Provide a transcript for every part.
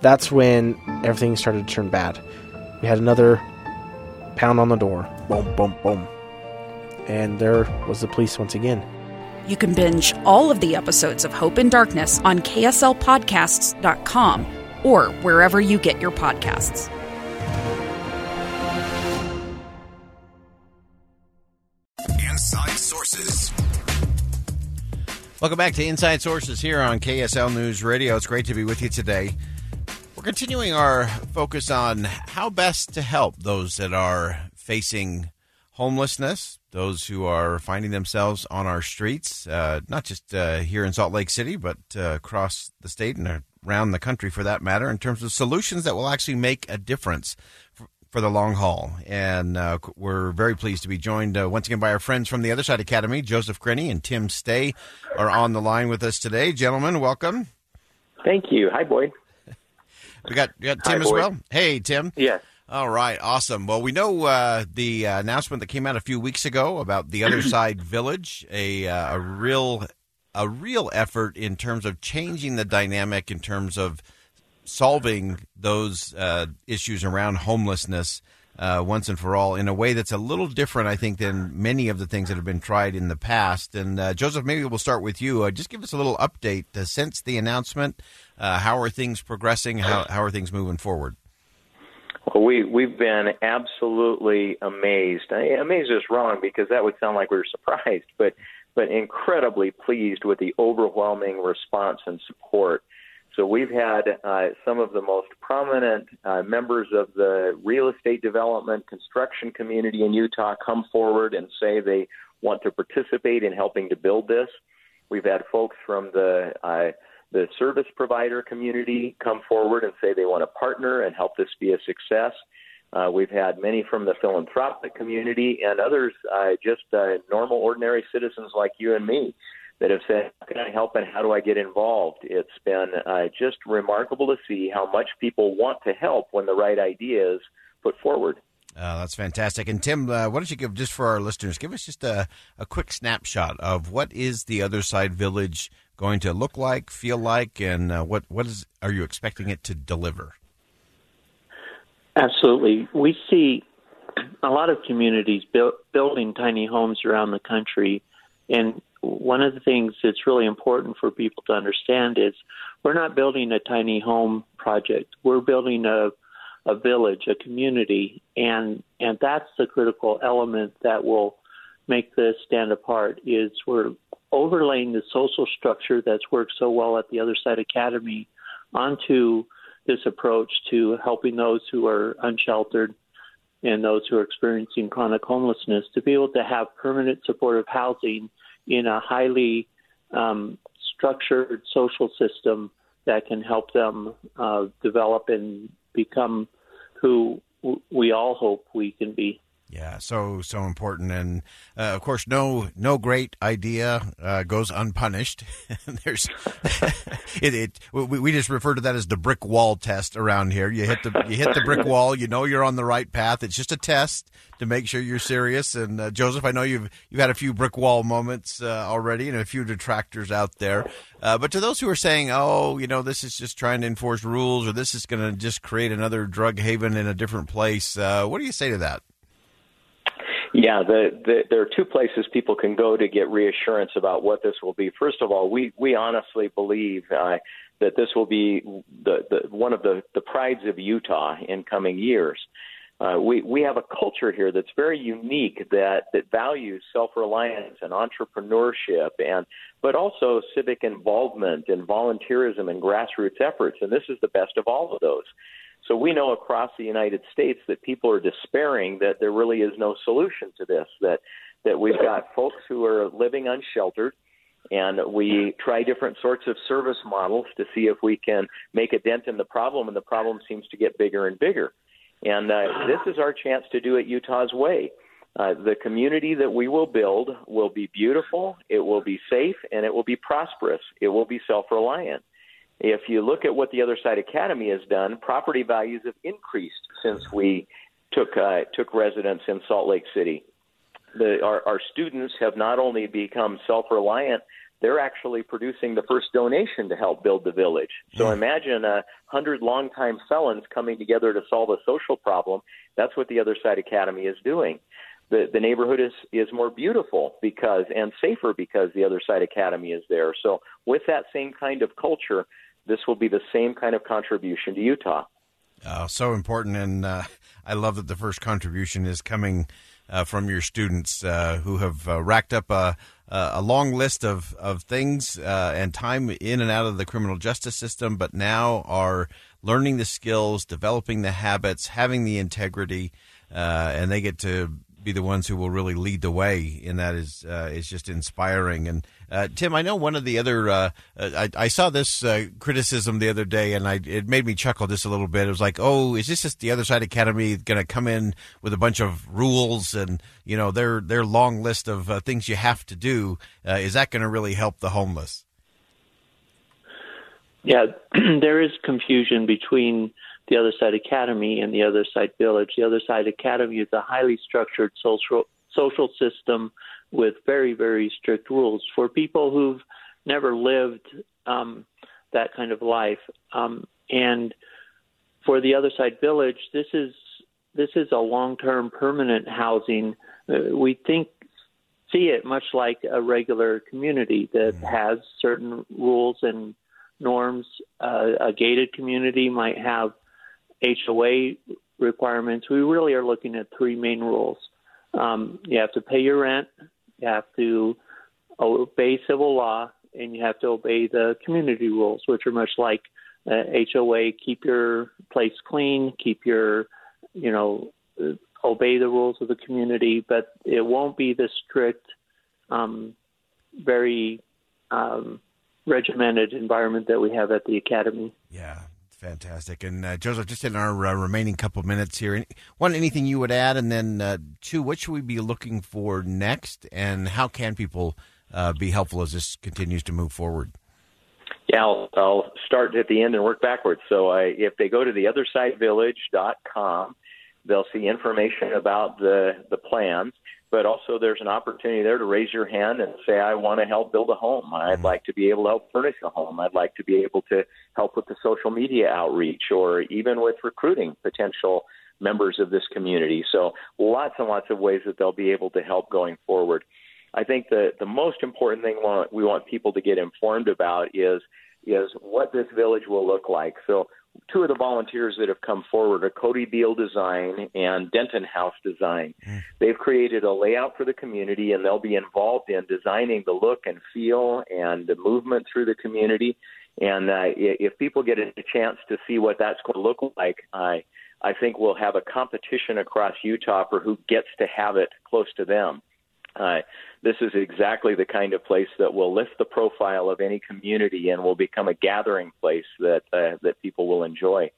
That's when everything started to turn bad. We had another pound on the door. Boom, boom, boom. And there was the police once again. You can binge all of the episodes of Hope and Darkness on KSLPodcasts.com or wherever you get your podcasts. Inside Sources. Welcome back to Inside Sources here on KSL News Radio. It's great to be with you today. Continuing our focus on how best to help those that are facing homelessness, those who are finding themselves on our streets, uh, not just uh, here in Salt Lake City, but uh, across the state and around the country for that matter, in terms of solutions that will actually make a difference for, the long haul. And uh, we're very pleased to be joined uh, once again by our friends from the Other Side Academy. Joseph Grenny and Tim Stay are on the line with us today. Gentlemen, welcome. Thank you. Hi, Boyd. We got, we got Tim Hi, as well. Hey, Tim. Yes. All right, awesome. Well, we know uh, the uh, announcement that came out a few weeks ago about the Other Side Village, a uh, a real a real effort in terms of changing the dynamic in terms of solving those uh, issues around homelessness uh, once and for all in a way that's a little different, I think, than many of the things that have been tried in the past. And uh, Joseph, maybe we'll start with you. Uh, just give us a little update uh, since the announcement. Uh, how are things progressing? How how are things moving forward? Well, we we've been absolutely amazed. I- Amazed is wrong because that would sound like we were surprised, but but incredibly pleased with the overwhelming response and support. So we've had uh, some of the most prominent uh, members of the real estate development construction community in Utah come forward and say they want to participate in helping to build this. We've had folks from the uh, the service provider community come forward and say they want to partner and help this be a success. Uh, we've had many from the philanthropic community and others, uh, just uh, normal, ordinary citizens like you and me, that have said, "How can I help and how do I get involved?" It's been uh, just remarkable to see how much people want to help when the right idea is put forward. Uh, that's fantastic. And Tim, uh, why don't you give just for our listeners, give us just a, a quick snapshot of what is the Other Side Village going to look like, feel like, and uh, what what is are you expecting it to deliver? Absolutely. We see a lot of communities build, building tiny homes around the country. And one of the things that's really important for people to understand is we're not building a tiny home project. We're building a, a village, a community. And, and that's the critical element that will make this stand apart is we're overlaying the social structure that's worked so well at the Other Side Academy onto this approach to helping those who are unsheltered and those who are experiencing chronic homelessness to be able to have permanent supportive housing in a highly um, structured social system that can help them uh, develop and become who we all hope we can be. Yeah, so so important, and uh, of course, no no great idea uh, goes unpunished. There's it, it we, we just refer to that as the brick wall test around here. You hit the you hit the brick wall, you know you're on the right path. It's just a test to make sure you're serious. And uh, Joseph, I know you've you've had a few brick wall moments uh, already, and a few detractors out there. Uh, but to those who are saying, "Oh, you know, this is just trying to enforce rules, or this is going to just create another drug haven in a different place," uh, what do you say to that? Yeah, the, the, there are two places people can go to get reassurance about what this will be. First of all, we we honestly believe uh, that this will be the, the one of the, the prides of Utah in coming years. Uh, we we have a culture here that's very unique that that values self reliance and entrepreneurship and but also civic involvement and volunteerism and grassroots efforts, and this is the best of all of those. So we know across the United States that people are despairing that there really is no solution to this. That that we've got folks who are living unsheltered, And we try different sorts of service models to see if we can make a dent in the problem, and the problem seems to get bigger and bigger. And uh, this is our chance to do it Utah's way. Uh, the community that we will build will be beautiful, it will be safe, and it will be prosperous. It will be self reliant. If you look at what the Other Side Academy has done, property values have increased since we took uh, took residence in Salt Lake City. The, our, our students have not only become self reliant, they're actually producing the first donation to help build the village. So imagine a hundred longtime felons coming together to solve a social problem. That's what the Other Side Academy is doing. The, the neighborhood is, is more beautiful because and safer because the Other Side Academy is there. So with that same kind of culture, this will be the same kind of contribution to Utah. Uh, so important, and uh, I love that the first contribution is coming uh, from your students uh, who have uh, racked up a, a long list of, of things uh, and time in and out of the criminal justice system, but now are learning the skills, developing the habits, having the integrity, and they get to be the ones who will really lead the way, and that is uh, is just inspiring. And uh, Tim, I know one of the other uh, I, I, saw this uh, criticism the other day, and I, it made me chuckle just a little bit. It was like, oh, is this just the Other Side Academy going to come in with a bunch of rules and you know their their long list of uh, things you have to do? Uh, is that going to really help the homeless? Yeah, there is confusion between the Other Side Academy and the Other Side Village. The Other Side Academy is a highly structured social social system with very very strict rules for people who've never lived um, that kind of life. Um, and for the Other Side Village, this is this is a long term permanent housing. Uh, we think see it much like a regular community that mm-hmm. has certain rules and norms. Uh, a gated community might have HOA requirements, we really are looking at three main rules. Um, you have to pay your rent, you have to obey civil law, and you have to obey the community rules, which are much like uh, HOA. Keep your place clean, keep your, you know, obey the rules of the community, but it won't be the strict, um, very um, regimented environment that we have at the academy. Yeah, Fantastic. And uh, Joseph, just in our uh, remaining couple of minutes here, one, anything you would add? And then, uh, two, what should we be looking for next? And how can people uh, be helpful as this continues to move forward? Yeah, I'll, I'll start at the end and work backwards. So I, if they go to the theothersidevillage.com, they'll see information about the, the plans but also there's an opportunity there to raise your hand and say, I want to help build a home. I'd mm-hmm. like to be able to help furnish a home. I'd like to be able to help with the social media outreach or even with recruiting potential members of this community. So lots and lots of ways that they'll be able to help going forward. I think the the most important thing we want, we want people to get informed about is is what this village will look like. So two of the volunteers that have come forward are Cody Beal Design and Denton House Design. Mm. They've created a layout for the community, and they'll be involved in designing the look and feel and the movement through the community. And uh, if people get a chance to see what that's going to look like, I I think we'll have a competition across Utah for who gets to have it close to them. Uh, this is exactly the kind of place that will lift the profile of any community and will become a gathering place that uh, that people will enjoy.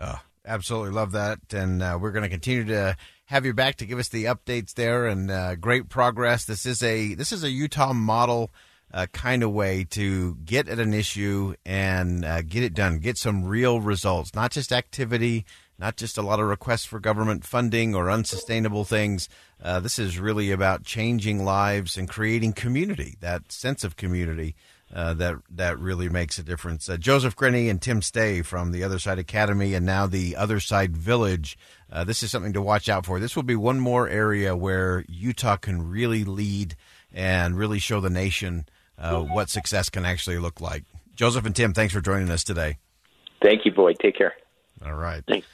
Oh, absolutely love that, and uh, we're going to continue to have you back to give us the updates there and uh, great progress. This is a this is a Utah model. Uh, kind of way to get at an issue and uh, get it done, get some real results, not just activity, not just a lot of requests for government funding or unsustainable things. Uh, this is really about changing lives and creating community, that sense of community uh, that that really makes a difference. Uh, Joseph Grenny and Tim Stay from the Other Side Academy and now the Other Side Village. Uh, this is something to watch out for. This will be one more area where Utah can really lead and really show the nation uh, what success can actually look like. Joseph and Tim, thanks for joining us today. Thank you, Boyd. Take care. All right. Thanks.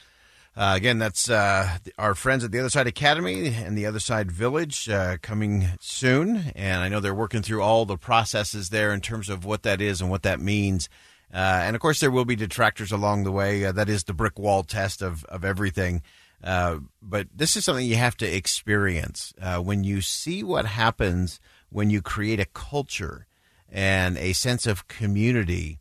Uh, again, that's uh, our friends at the Other Side Academy and the Other Side Village uh, coming soon. And I know they're working through all the processes there in terms of what that is and what that means. Uh, and of course, there will be detractors along the way. Uh, that is the brick wall test of, of everything. Uh, but this is something you have to experience. when you see what happens when you create a culture and a sense of community,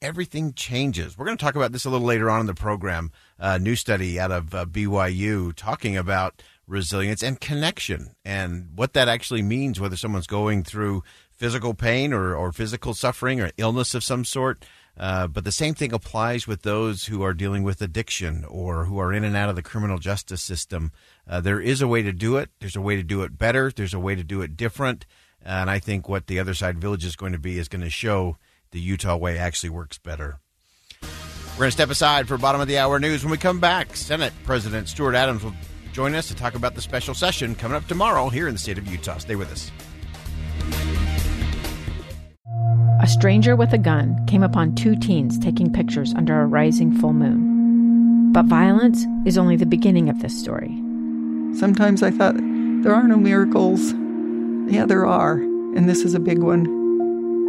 everything changes. We're going to talk about this a little later on in the program. A new study out of uh, BYU talking about resilience and connection and what that actually means, whether someone's going through physical pain or, or physical suffering or illness of some sort. Uh, but the same thing applies with those who are dealing with addiction or who are in and out of the criminal justice system. Uh, there is a way to do it. There's a way to do it better. There's a way to do it different. And I think what the other side village is going to be is going to show the Utah way actually works better. We're going to step aside for bottom of the hour news. When we come back, Senate President Stuart Adams will join us to talk about the special session coming up tomorrow here in the state of Utah. Stay with us. A stranger with a gun came upon two teens taking pictures under a rising full moon. But violence is only the beginning of this story. Sometimes I thought, there are no miracles. Yeah, there are, and this is a big one.